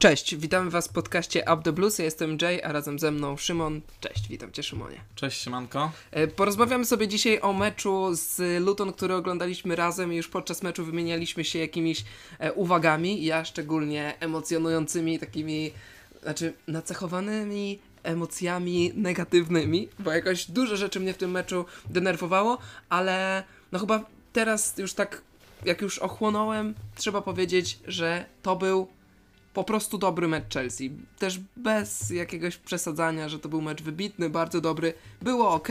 Cześć, witamy Was w podcaście Up the Blues. Ja jestem Jay, a razem ze mną Szymon. Cześć, witam Cię Szymonie. Cześć Siemanko. E, porozmawiamy sobie dzisiaj o meczu z Luton, który oglądaliśmy razem i już podczas meczu wymienialiśmy się jakimiś e, uwagami. Ja szczególnie emocjonującymi, takimi, znaczy nacechowanymi emocjami negatywnymi, bo jakoś dużo rzeczy mnie w tym meczu denerwowało, ale no chyba teraz już tak, jak już ochłonąłem, trzeba powiedzieć, że to był po prostu dobry mecz Chelsea. Też bez jakiegoś przesadzania, że to był mecz wybitny, bardzo dobry. Było ok,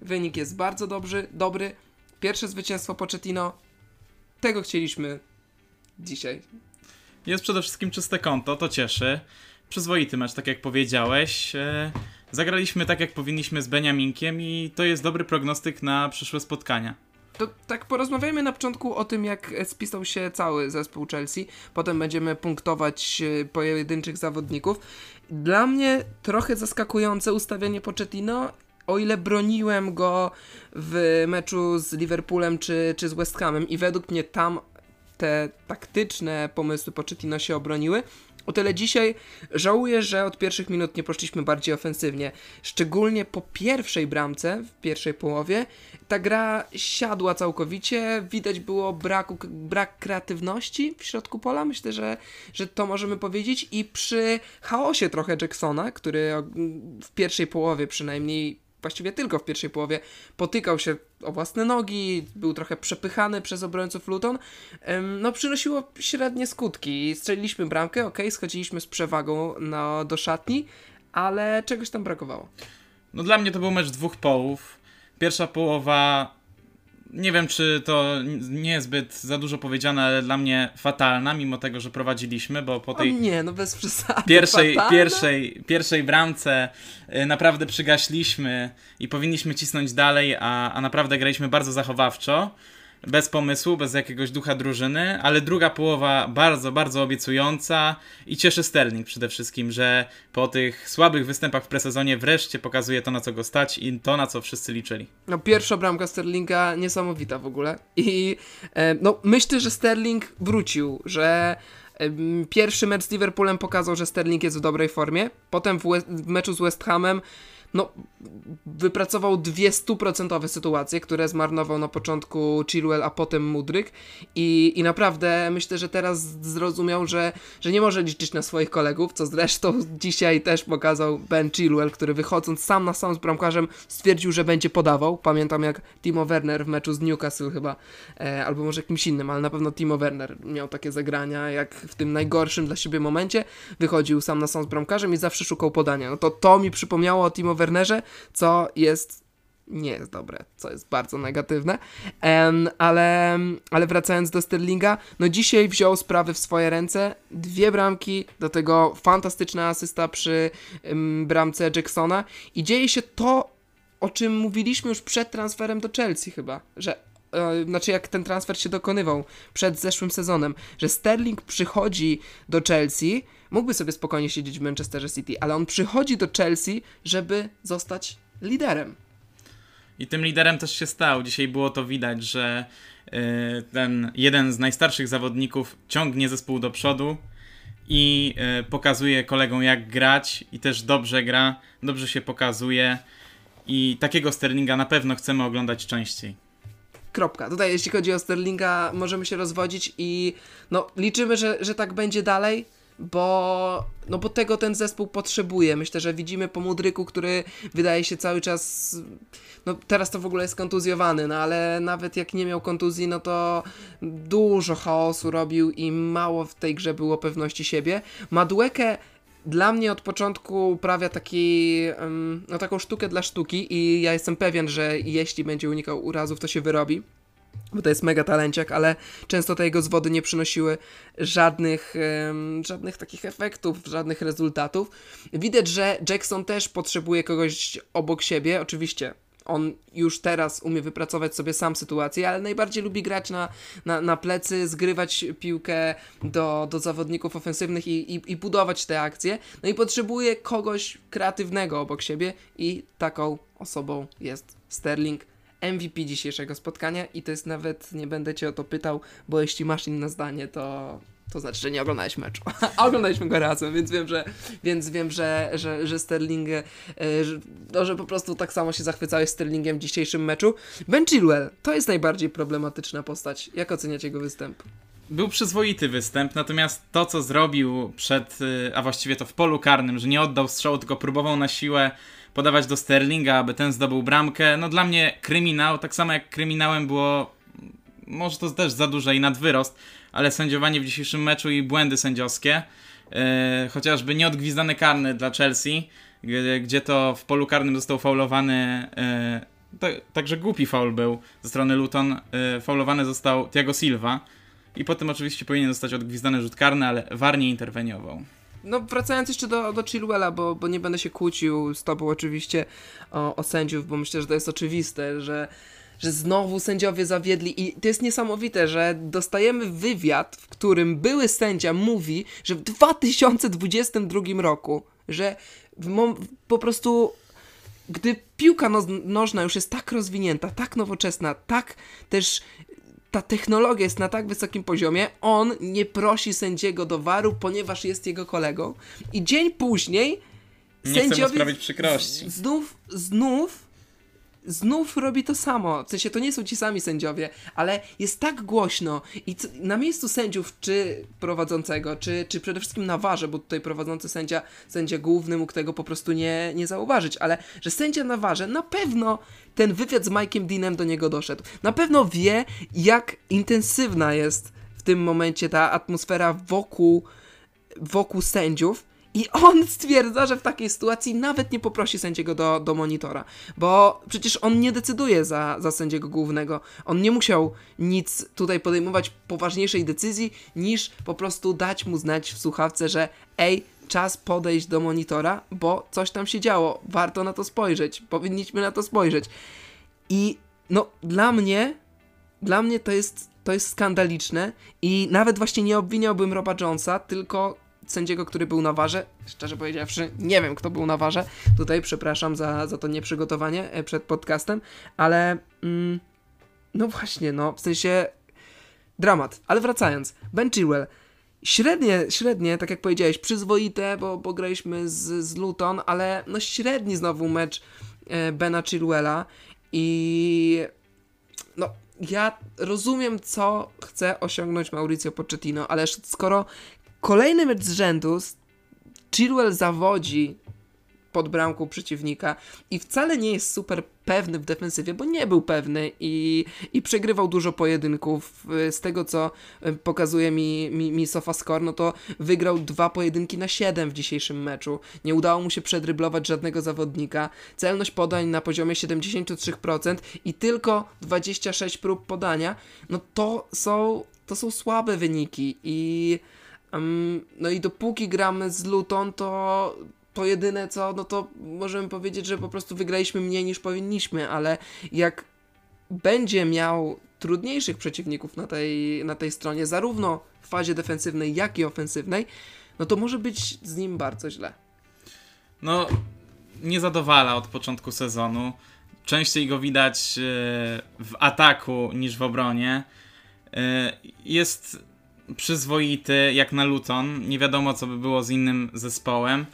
wynik jest bardzo dobry, dobry. Pierwsze zwycięstwo Pochettino. Tego chcieliśmy dzisiaj. Jest przede wszystkim czyste konto, to cieszy. Przyzwoity mecz, tak jak powiedziałeś. E, zagraliśmy tak, jak powinniśmy z Beniaminkiem i to jest dobry prognostyk na przyszłe spotkania. To tak porozmawiajmy na początku o tym, jak spisał się cały zespół Chelsea. Potem będziemy punktować e, pojedynczych zawodników. Dla mnie trochę zaskakujące ustawienie Pochettino. O ile broniłem go w meczu z Liverpoolem czy, czy z West Hamem i według mnie tam te taktyczne pomysły Pochettino się obroniły, o tyle dzisiaj żałuję, że od pierwszych minut nie poszliśmy bardziej ofensywnie. Szczególnie po pierwszej bramce, w pierwszej połowie, ta gra siadła całkowicie. Widać było braku, brak kreatywności w środku pola. Myślę, że, że to możemy powiedzieć. I przy chaosie trochę Jacksona, który w pierwszej połowie przynajmniej właściwie tylko w pierwszej połowie, potykał się o własne nogi, był trochę przepychany przez obrońców Luton, no przynosiło średnie skutki. Strzeliliśmy bramkę, ok, schodziliśmy z przewagą na, do szatni, ale czegoś tam brakowało. No dla mnie to był mecz dwóch połów. Pierwsza połowa nie wiem, czy to nie jest zbyt za dużo powiedziane, ale dla mnie fatalna, mimo tego, że prowadziliśmy, bo po tej. O nie, no bez przesady. Pierwszej, pierwszej, pierwszej bramce y, naprawdę przygaśliśmy i powinniśmy cisnąć dalej, a, a naprawdę graliśmy bardzo zachowawczo bez pomysłu, bez jakiegoś ducha drużyny, ale druga połowa bardzo, bardzo obiecująca i cieszy Sterling przede wszystkim, że po tych słabych występach w presezonie wreszcie pokazuje to, na co go stać i to, na co wszyscy liczyli. No pierwsza bramka Sterlinga niesamowita w ogóle i e, no myślę, że Sterling wrócił, że e, pierwszy mecz z Liverpoolem pokazał, że Sterling jest w dobrej formie, potem w, w meczu z West Hamem no, wypracował dwie stuprocentowe sytuacje, które zmarnował na początku Chilwell, a potem Mudryk i, i naprawdę myślę, że teraz zrozumiał, że, że nie może liczyć na swoich kolegów, co zresztą dzisiaj też pokazał Ben Chilwell, który wychodząc sam na sam z bramkarzem stwierdził, że będzie podawał. Pamiętam jak Timo Werner w meczu z Newcastle chyba, e, albo może kimś innym, ale na pewno Timo Werner miał takie zagrania, jak w tym najgorszym dla siebie momencie wychodził sam na sam z bramkarzem i zawsze szukał podania. No to to mi przypomniało o Timo Wernerze, co jest nie jest dobre, co jest bardzo negatywne. Um, ale, ale wracając do Sterlinga, no dzisiaj wziął sprawy w swoje ręce. Dwie bramki, do tego fantastyczna asysta przy um, bramce Jacksona i dzieje się to, o czym mówiliśmy już przed transferem do Chelsea chyba, że e, znaczy jak ten transfer się dokonywał przed zeszłym sezonem, że Sterling przychodzi do Chelsea mógłby sobie spokojnie siedzieć w Manchesterze City, ale on przychodzi do Chelsea, żeby zostać liderem. I tym liderem też się stał. Dzisiaj było to widać, że yy, ten jeden z najstarszych zawodników ciągnie zespół do przodu i yy, pokazuje kolegom jak grać i też dobrze gra, dobrze się pokazuje i takiego Sterlinga na pewno chcemy oglądać częściej. Kropka. Tutaj jeśli chodzi o Sterlinga możemy się rozwodzić i no liczymy, że, że tak będzie dalej bo, no bo tego ten zespół potrzebuje. Myślę, że widzimy po Mudryku, który wydaje się cały czas, no teraz to w ogóle jest kontuzjowany, no ale nawet jak nie miał kontuzji, no to dużo chaosu robił i mało w tej grze było pewności siebie. Maduekę dla mnie od początku uprawia taki, no taką sztukę dla sztuki i ja jestem pewien, że jeśli będzie unikał urazów, to się wyrobi bo to jest mega talenciak, ale często te jego zwody nie przynosiły żadnych, żadnych takich efektów, żadnych rezultatów. Widać, że Jackson też potrzebuje kogoś obok siebie, oczywiście on już teraz umie wypracować sobie sam sytuację, ale najbardziej lubi grać na, na, na plecy, zgrywać piłkę do, do zawodników ofensywnych i, i, i budować te akcje. No i potrzebuje kogoś kreatywnego obok siebie i taką osobą jest Sterling. MVP dzisiejszego spotkania i to jest nawet, nie będę cię o to pytał, bo jeśli masz inne zdanie, to to znaczy, że nie oglądałeś meczu. A oglądaliśmy go razem, więc wiem, że, więc wiem, że, że, że Sterling, e, że, no, że po prostu tak samo się zachwycałeś Sterlingiem w dzisiejszym meczu. Ben Chilwell, to jest najbardziej problematyczna postać. Jak oceniacie jego występ? Był przyzwoity występ, natomiast to, co zrobił przed, y, a właściwie to w polu karnym, że nie oddał strzału, tylko próbował na siłę podawać do Sterlinga, aby ten zdobył bramkę, no dla mnie kryminał, tak samo jak kryminałem było, może to też za duże i nadwyrost, ale sędziowanie w dzisiejszym meczu i błędy sędziowskie, yy, chociażby nieodgwizdany karny dla Chelsea, gdzie, to w polu karnym został faulowany, yy, także głupi faul był ze strony Luton, yy, faulowany został Thiago Silva i potem oczywiście powinien zostać odgwizdany rzut karny, ale VAR nie interweniował. No, wracając jeszcze do, do Chilwella, bo, bo nie będę się kłócił z tobą oczywiście o, o sędziów, bo myślę, że to jest oczywiste, że że znowu sędziowie zawiedli i to jest niesamowite, że dostajemy wywiad, w którym były sędzia mówi, że w 2022 roku, że po prostu gdy piłka no nożna już jest tak rozwinięta, tak nowoczesna, tak też ta technologia jest na tak wysokim poziomie, on nie prosi sędziego do waru, ponieważ jest jego kolegą. I dzień później nie sędziowie sprawić przykrości. Znów, znów znów robi to samo. W sensie to nie są ci sami sędziowie, ale jest tak głośno i na miejscu sędziów, czy prowadzącego, czy, czy przede wszystkim na warze, bo tutaj prowadzący sędzia, sędzia główny mógł tego po prostu nie, nie zauważyć, ale że sędzia na warze na pewno ten wywiad z Mike'em Deanem do niego doszedł. Na pewno wie, jak intensywna jest w tym momencie ta atmosfera wokół, wokół sędziów i on stwierdza, że w takiej sytuacji nawet nie poprosi sędziego do, do monitora, bo przecież on nie decyduje za, za sędziego głównego. On nie musiał nic tutaj podejmować poważniejszej decyzji, niż po prostu dać mu znać w słuchawce, że ej, czas podejść do monitora, bo coś tam się działo. Warto na to spojrzeć, powinniśmy na to spojrzeć. I no, dla mnie, dla mnie to jest, to jest skandaliczne i nawet właśnie nie obwiniałbym Roba Jonesa, tylko sędziego, który był na warze. Szczerze powiedziawszy, nie wiem, kto był na warze. Tutaj przepraszam za, za to nieprzygotowanie e, przed podcastem, ale mm, no właśnie, no w sensie dramat. Ale wracając, Ben Chilwell. Średnie, średnie, tak jak powiedziałeś, przyzwoite, bo, bo graliśmy z, z Luton, ale no średni znowu mecz e, Bena Chilwella i no ja rozumiem, co chce osiągnąć Mauricio Pochettino, ale skoro Kolejny mecz z rzędu Chilwell zawodzi pod bramką przeciwnika i wcale nie jest super pewny w defensywie, bo nie był pewny i, i przegrywał dużo pojedynków. Z tego, co e, pokazuje mi, mi, mi SofaScore, no to wygrał dwa pojedynki na 7 w dzisiejszym meczu. Nie udało mu się przedryblować żadnego zawodnika. Celność podań na poziomie 73% i tylko 26 prób podania. No to są, to są słabe wyniki i Um, no i dopóki gramy z Luton, to to jedyne co, no to możemy powiedzieć, że po prostu wygraliśmy mniej niż powinniśmy, ale jak będzie miał trudniejszych przeciwników na tej, na tej stronie, zarówno w fazie defensywnej, jak i ofensywnej, no to może być z nim bardzo źle. No, nie zadowala od początku sezonu. Częściej go widać e, w ataku niż w obronie. E, jest przyzwoity jak na Luton. Nie wiadomo, co by było z innym zespołem.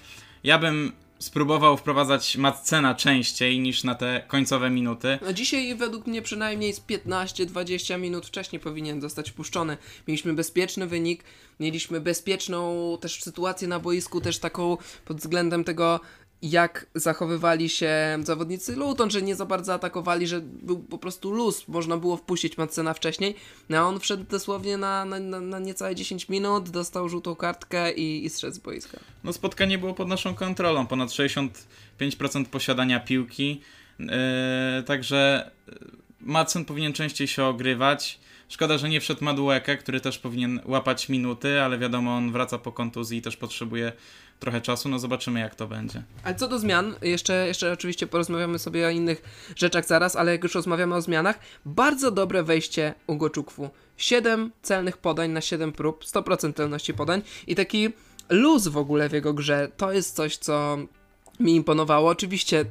Ja bym spróbował wprowadzać Matsena częściej niż na te końcowe minuty. No dzisiaj według mnie przynajmniej z 15-20 minut wcześniej powinien zostać wpuszczony. Mieliśmy bezpieczny wynik, mieliśmy bezpieczną też sytuację na boisku, też taką pod względem tego jak zachowywali się zawodnicy Luton, że nie za bardzo atakowali, że był po prostu luz, można było wpuścić Madsena wcześniej, no a on wszedł dosłownie na, na, na, niecałe 10 minut, dostał żółtą kartkę i, i z boiska. No spotkanie było pod naszą kontrolą, ponad 65% posiadania piłki, yy, także Madsen powinien częściej się ogrywać, Szkoda, że nie wszedł Madueke, który też powinien łapać minuty, ale wiadomo, on wraca po kontuzji i też potrzebuje trochę czasu, no zobaczymy jak to będzie. Ale co do zmian, jeszcze, jeszcze oczywiście porozmawiamy sobie o innych rzeczach zaraz, ale jak już rozmawiamy o zmianach, bardzo dobre wejście Ugo Czukwu. 7 celnych podań na 7 prób, 100% celności podań i taki luz w ogóle w jego grze, to jest coś, co mi imponowało. Oczywiście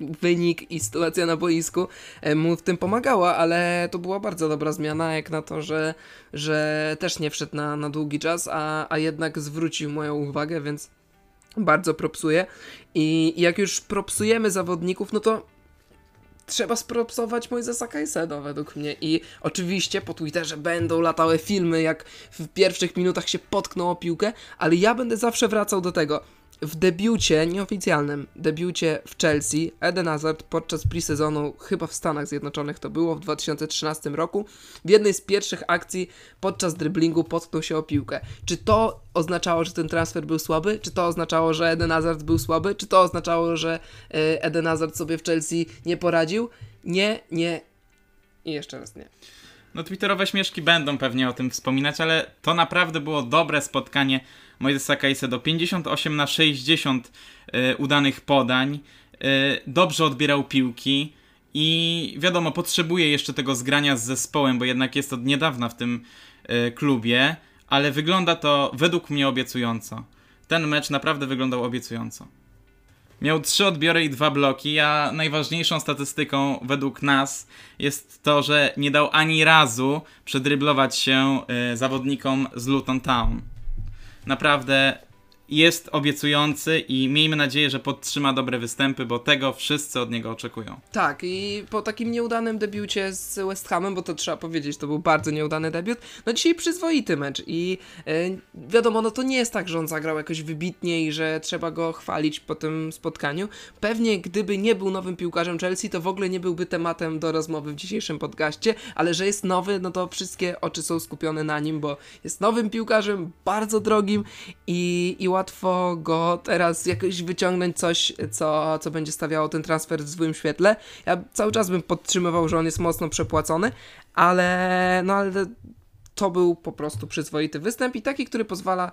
wynik i sytuacja na boisku e, mu w tym pomagała, ale to była bardzo dobra zmiana, jak na to, że, że też nie wszedł na, na długi czas, a, a jednak zwrócił moją uwagę, więc bardzo propsuję. I jak już propsujemy zawodników, no to trzeba spropsować Moisesa Caicedo według mnie i oczywiście po Twitterze będą latały filmy, jak w pierwszych minutach się potknął o piłkę, ale ja będę zawsze wracał do tego w debiucie, nieoficjalnym debiucie w Chelsea, Eden Hazard podczas pre-sezonu, chyba w Stanach Zjednoczonych to było, w 2013 roku, w jednej z pierwszych akcji podczas driblingu potknął się o piłkę. Czy to oznaczało, że ten transfer był słaby? Czy to oznaczało, że Eden Hazard był słaby? Czy to oznaczało, że e, Eden Hazard sobie w Chelsea nie poradził? Nie, nie i jeszcze raz nie. No twitterowe śmieszki będą pewnie o tym wspominać, ale to naprawdę było dobre spotkanie Moisesa Caicedo. 58 na 60 y, udanych podań. Y, dobrze odbierał piłki. I wiadomo, potrzebuje jeszcze tego zgrania z zespołem, bo jednak jest od niedawna w tym y, klubie, ale wygląda to według mnie obiecująco. Ten mecz naprawdę wyglądał obiecująco. Miał trzy odbiory i dwa bloki, a najważniejszą statystyką według nas jest to, że nie dał ani razu przedryblować się y, zawodnikom z Luton Town. Naprawdę jest obiecujący i miejmy nadzieję, że podtrzyma dobre występy, bo tego wszyscy od niego oczekują. Tak, i po takim nieudanym debiucie z West Hamem, bo to trzeba powiedzieć, to był bardzo nieudany debiut, no dzisiaj przyzwoity mecz i e, wiadomo, no to nie jest tak, że on zagrał jakoś wybitnie i że trzeba go chwalić po tym spotkaniu. Pewnie gdyby nie był nowym piłkarzem Chelsea, to w ogóle nie byłby tematem do rozmowy w dzisiejszym podcaście, ale że jest nowy, no to wszystkie oczy są skupione na nim, bo jest nowym piłkarzem, bardzo drogim i, i łatwo go teraz jakoś wyciągnąć coś, co, co będzie stawiało ten transfer w złym świetle. Ja cały czas bym podtrzymywał, że on jest mocno przepłacony, ale no ale to był po prostu przyzwoity występ i taki, który pozwala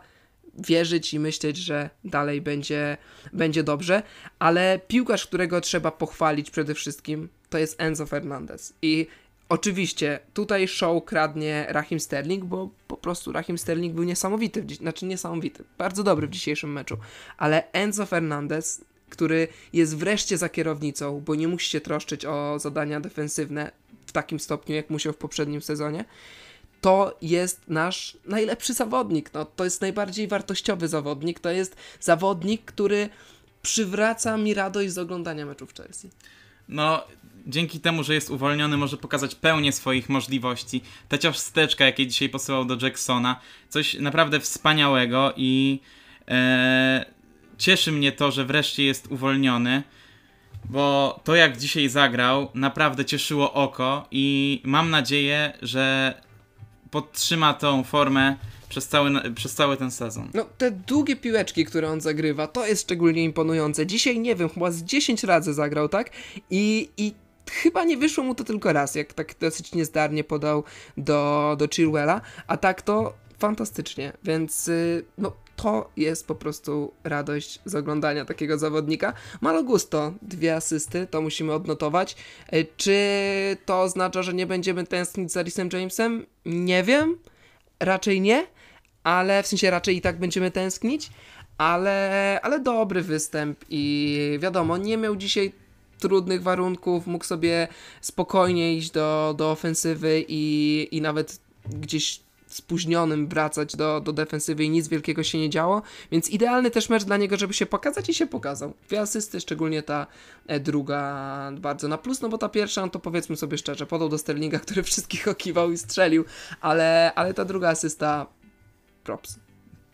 wierzyć i myśleć, że dalej będzie, będzie dobrze, ale piłkarz, którego trzeba pochwalić przede wszystkim, to jest Enzo Fernandez. I Oczywiście, tutaj show kradnie Rahim Sterling, bo po prostu Rahim Sterling był niesamowity, znaczy niesamowity, bardzo dobry w dzisiejszym meczu, ale Enzo Fernandez, który jest wreszcie za kierownicą, bo nie musi się troszczyć o zadania defensywne w takim stopniu, jak musiał w poprzednim sezonie, to jest nasz najlepszy zawodnik, no, to jest najbardziej wartościowy zawodnik, to jest zawodnik, który przywraca mi radość z oglądania meczów Chelsea. No, dzięki temu, że jest uwolniony, może pokazać pełnię swoich możliwości. Ta ciasteczka, jakie dzisiaj posyłał do Jacksona, coś naprawdę wspaniałego i e, cieszy mnie to, że wreszcie jest uwolniony, bo to jak dzisiaj zagrał naprawdę cieszyło oko i mam nadzieję, że podtrzyma tą formę przez cały, przez cały ten sezon. No, te długie piłeczki, które on zagrywa, to jest szczególnie imponujące. Dzisiaj, nie wiem, chyba z 10 razy zagrał, tak? I, i chyba nie wyszło mu to tylko raz, jak tak dosyć niezdarnie podał do, do Chilwella, a tak to fantastycznie, więc y, no to jest po prostu radość z oglądania takiego zawodnika. Malo Gusto, dwie asysty, to musimy odnotować. Y, czy to oznacza, że nie będziemy tęsknić za Rhysem Jamesem? Nie wiem, raczej nie, ale w sensie raczej i tak będziemy tęsknić, ale, ale dobry występ i wiadomo, nie miał dzisiaj trudnych warunków, mógł sobie spokojnie iść do, do ofensywy i, i nawet gdzieś spóźnionym wracać do, do defensywy i nic wielkiego się nie działo, więc idealny też mecz dla niego, żeby się pokazać i się pokazał. Dwie asysty, szczególnie ta e, druga bardzo na plus, no bo ta pierwsza, no to powiedzmy sobie szczerze, podał do Sterlinga, który wszystkich okiwał i strzelił, ale, ale ta druga asysta props.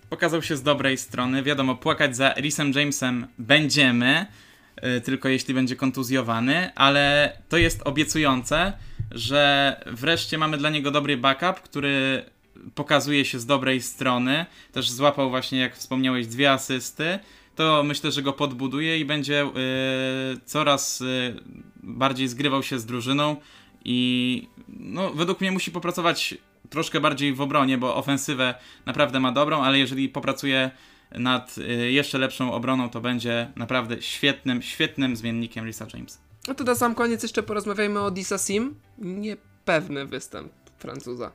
Pokazał się z dobrej strony, wiadomo, płakać za Risem Jamesem będziemy, Y, tylko jeśli będzie kontuzjowany, ale to jest obiecujące, że wreszcie mamy dla niego dobry backup, który pokazuje się z dobrej strony. Też złapał właśnie, jak wspomniałeś, dwie asysty. To myślę, że go podbuduje i będzie yy, coraz yy, bardziej zgrywał się z drużyną i no, według mnie musi popracować troszkę bardziej w obronie, bo ofensywę naprawdę ma dobrą, ale jeżeli popracuje nad y, jeszcze lepszą obroną, to będzie naprawdę świetnym, świetnym zmiennikiem Lisa Jamesa. No to na sam koniec jeszcze porozmawiajmy o Disa Sim. Niepewny występ Francuza.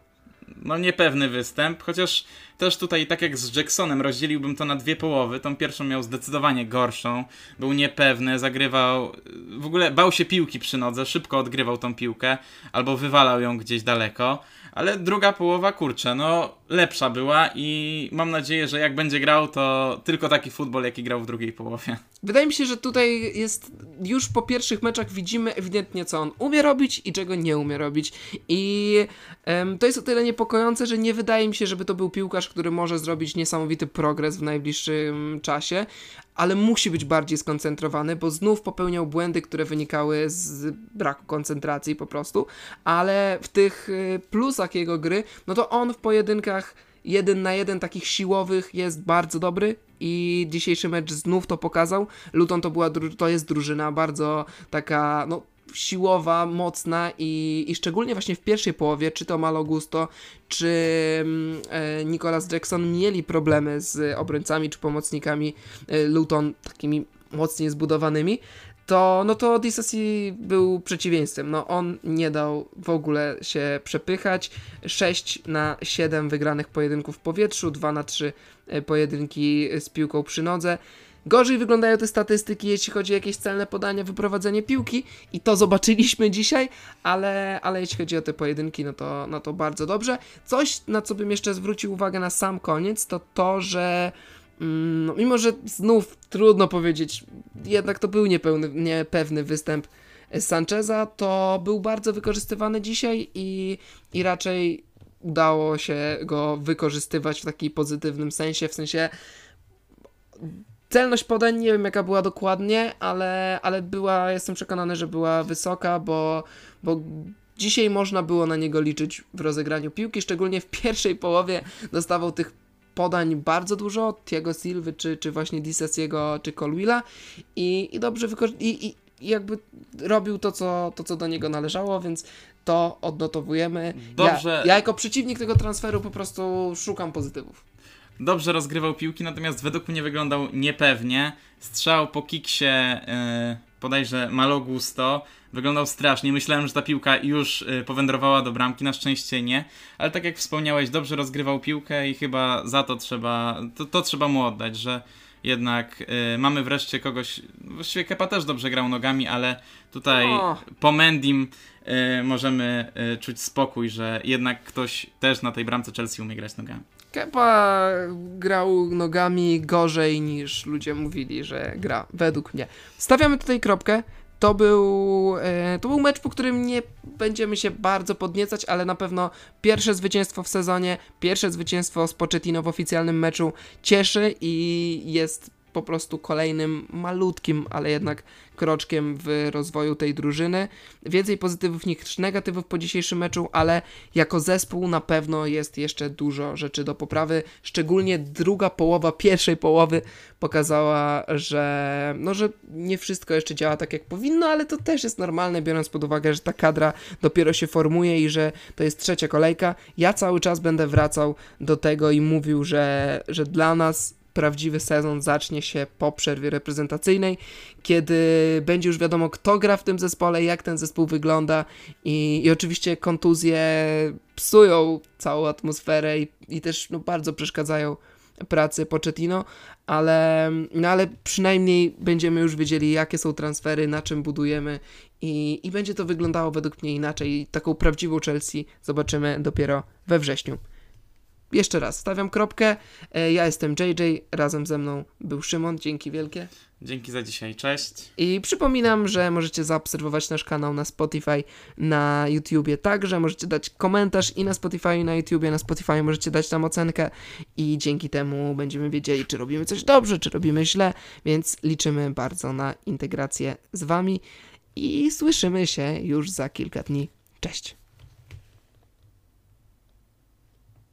No niepewny występ, chociaż też tutaj, tak jak z Jacksonem, rozdzieliłbym to na dwie połowy. Tą pierwszą miał zdecydowanie gorszą, był niepewny, zagrywał, w ogóle bał się piłki przy nodze, szybko odgrywał tą piłkę, albo wywalał ją gdzieś daleko ale druga połowa, kurczę, no lepsza była i mam nadzieję, że jak będzie grał, to tylko taki futbol, jaki grał w drugiej połowie. Wydaje mi się, że tutaj jest już po pierwszych meczach widzimy ewidentnie, co on umie robić i czego nie umie robić. I um, to jest o tyle niepokojące, że nie wydaje mi się, żeby to był piłkarz, który może zrobić niesamowity progres w najbliższym czasie, ale musi być bardziej skoncentrowany, bo znów popełniał błędy, które wynikały z braku koncentracji po prostu, ale w tych y, plusach jego gry, no to on w pojedynkach jeden na jeden takich siłowych jest bardzo dobry i dzisiejszy mecz znów to pokazał. Luton to była, to jest drużyna bardzo taka, no siłowa, mocna i, i szczególnie właśnie w pierwszej połowie, czy to Malo Gusto, czy mm, e, Nicolas Jackson mieli problemy z obrońcami czy pomocnikami e, Luton takimi mocniej zbudowanymi, to, no to Disasi był przeciwieństwem. No on nie dał w ogóle się przepychać. 6 na 7 wygranych pojedynków w powietrzu, 2 na 3 e, pojedynki z piłką przy nodze. Gorzej wyglądają te statystyki, jeśli chodzi o jakieś celne podania, wyprowadzenie piłki i to zobaczyliśmy dzisiaj, ale, ale jeśli chodzi o te pojedynki, no to, no to bardzo dobrze. Coś, na co bym jeszcze zwrócił uwagę na sam koniec, to to, że no, mimo, że znów trudno powiedzieć, jednak to był niepełny, niepewny występ Sancheza, to był bardzo wykorzystywany dzisiaj i, i raczej udało się go wykorzystywać w takim pozytywnym sensie, w sensie Celność podań nie wiem jaka była dokładnie, ale, ale była, jestem przekonany, że była wysoka, bo, bo dzisiaj można było na niego liczyć w rozegraniu piłki, szczególnie w pierwszej połowie dostawał tych podań bardzo dużo od Tiago Silva, czy, czy właśnie Disasiego, czy Colwilla i, i dobrze wykorzystał, i, i, jakby robił to co, to, co do niego należało, więc to odnotowujemy. Dobrze. Ja, ja jako przeciwnik tego transferu po prostu szukam pozytywów dobrze rozgrywał piłki, natomiast według mnie wyglądał niepewnie. Strzał po kiksie yy, bodajże Malogusto wyglądał strasznie. Myślałem, że ta piłka już yy, powędrowała do bramki, na szczęście nie. Ale tak jak wspomniałeś, dobrze rozgrywał piłkę i chyba za to trzeba, to, to trzeba mu oddać, że jednak y, mamy wreszcie kogoś, właściwie Kepa też dobrze grał nogami, ale tutaj o. po Mendim y, możemy y, czuć spokój, że jednak ktoś też na tej bramce Chelsea umie grać nogami. Kepa grał nogami gorzej niż ludzie mówili, że gra, według mnie. Stawiamy tutaj kropkę. To był, e, to był mecz, po którym nie będziemy się bardzo podniecać, ale na pewno pierwsze zwycięstwo w sezonie, pierwsze zwycięstwo z Pochettino w oficjalnym meczu cieszy i jest po prostu kolejnym malutkim, ale jednak kroczkiem w rozwoju tej drużyny. Więcej pozytywów niż negatywów po dzisiejszym meczu, ale jako zespół na pewno jest jeszcze dużo rzeczy do poprawy. Szczególnie druga połowa pierwszej połowy pokazała, że, no, że nie wszystko jeszcze działa tak jak powinno, ale to też jest normalne, biorąc pod uwagę, że ta kadra dopiero się formuje i że to jest trzecia kolejka. Ja cały czas będę wracał do tego i mówił, że, że dla nas prawdziwy sezon zacznie się po przerwie reprezentacyjnej, kiedy będzie już wiadomo, kto gra w tym zespole, jak ten zespół wygląda i, i oczywiście kontuzje psują całą atmosferę i, i też no, bardzo przeszkadzają pracy Pochettino, ale, no, ale przynajmniej będziemy już wiedzieli, jakie są transfery, na czym budujemy i, i będzie to wyglądało według mnie inaczej. Taką prawdziwą Chelsea zobaczymy dopiero we wrześniu jeszcze raz stawiam kropkę. E, ja jestem JJ, razem ze mną był Szymon. Dzięki wielkie. Dzięki za dzisiaj, cześć. I przypominam, że możecie zaobserwować nasz kanał na Spotify, na YouTubie także. Możecie dać komentarz i na Spotify, i na YouTubie. Na Spotify możecie dać tam ocenkę i dzięki temu będziemy wiedzieli, czy robimy coś dobrze, czy robimy źle, więc liczymy bardzo na integrację z Wami i słyszymy się już za kilka dni. Cześć.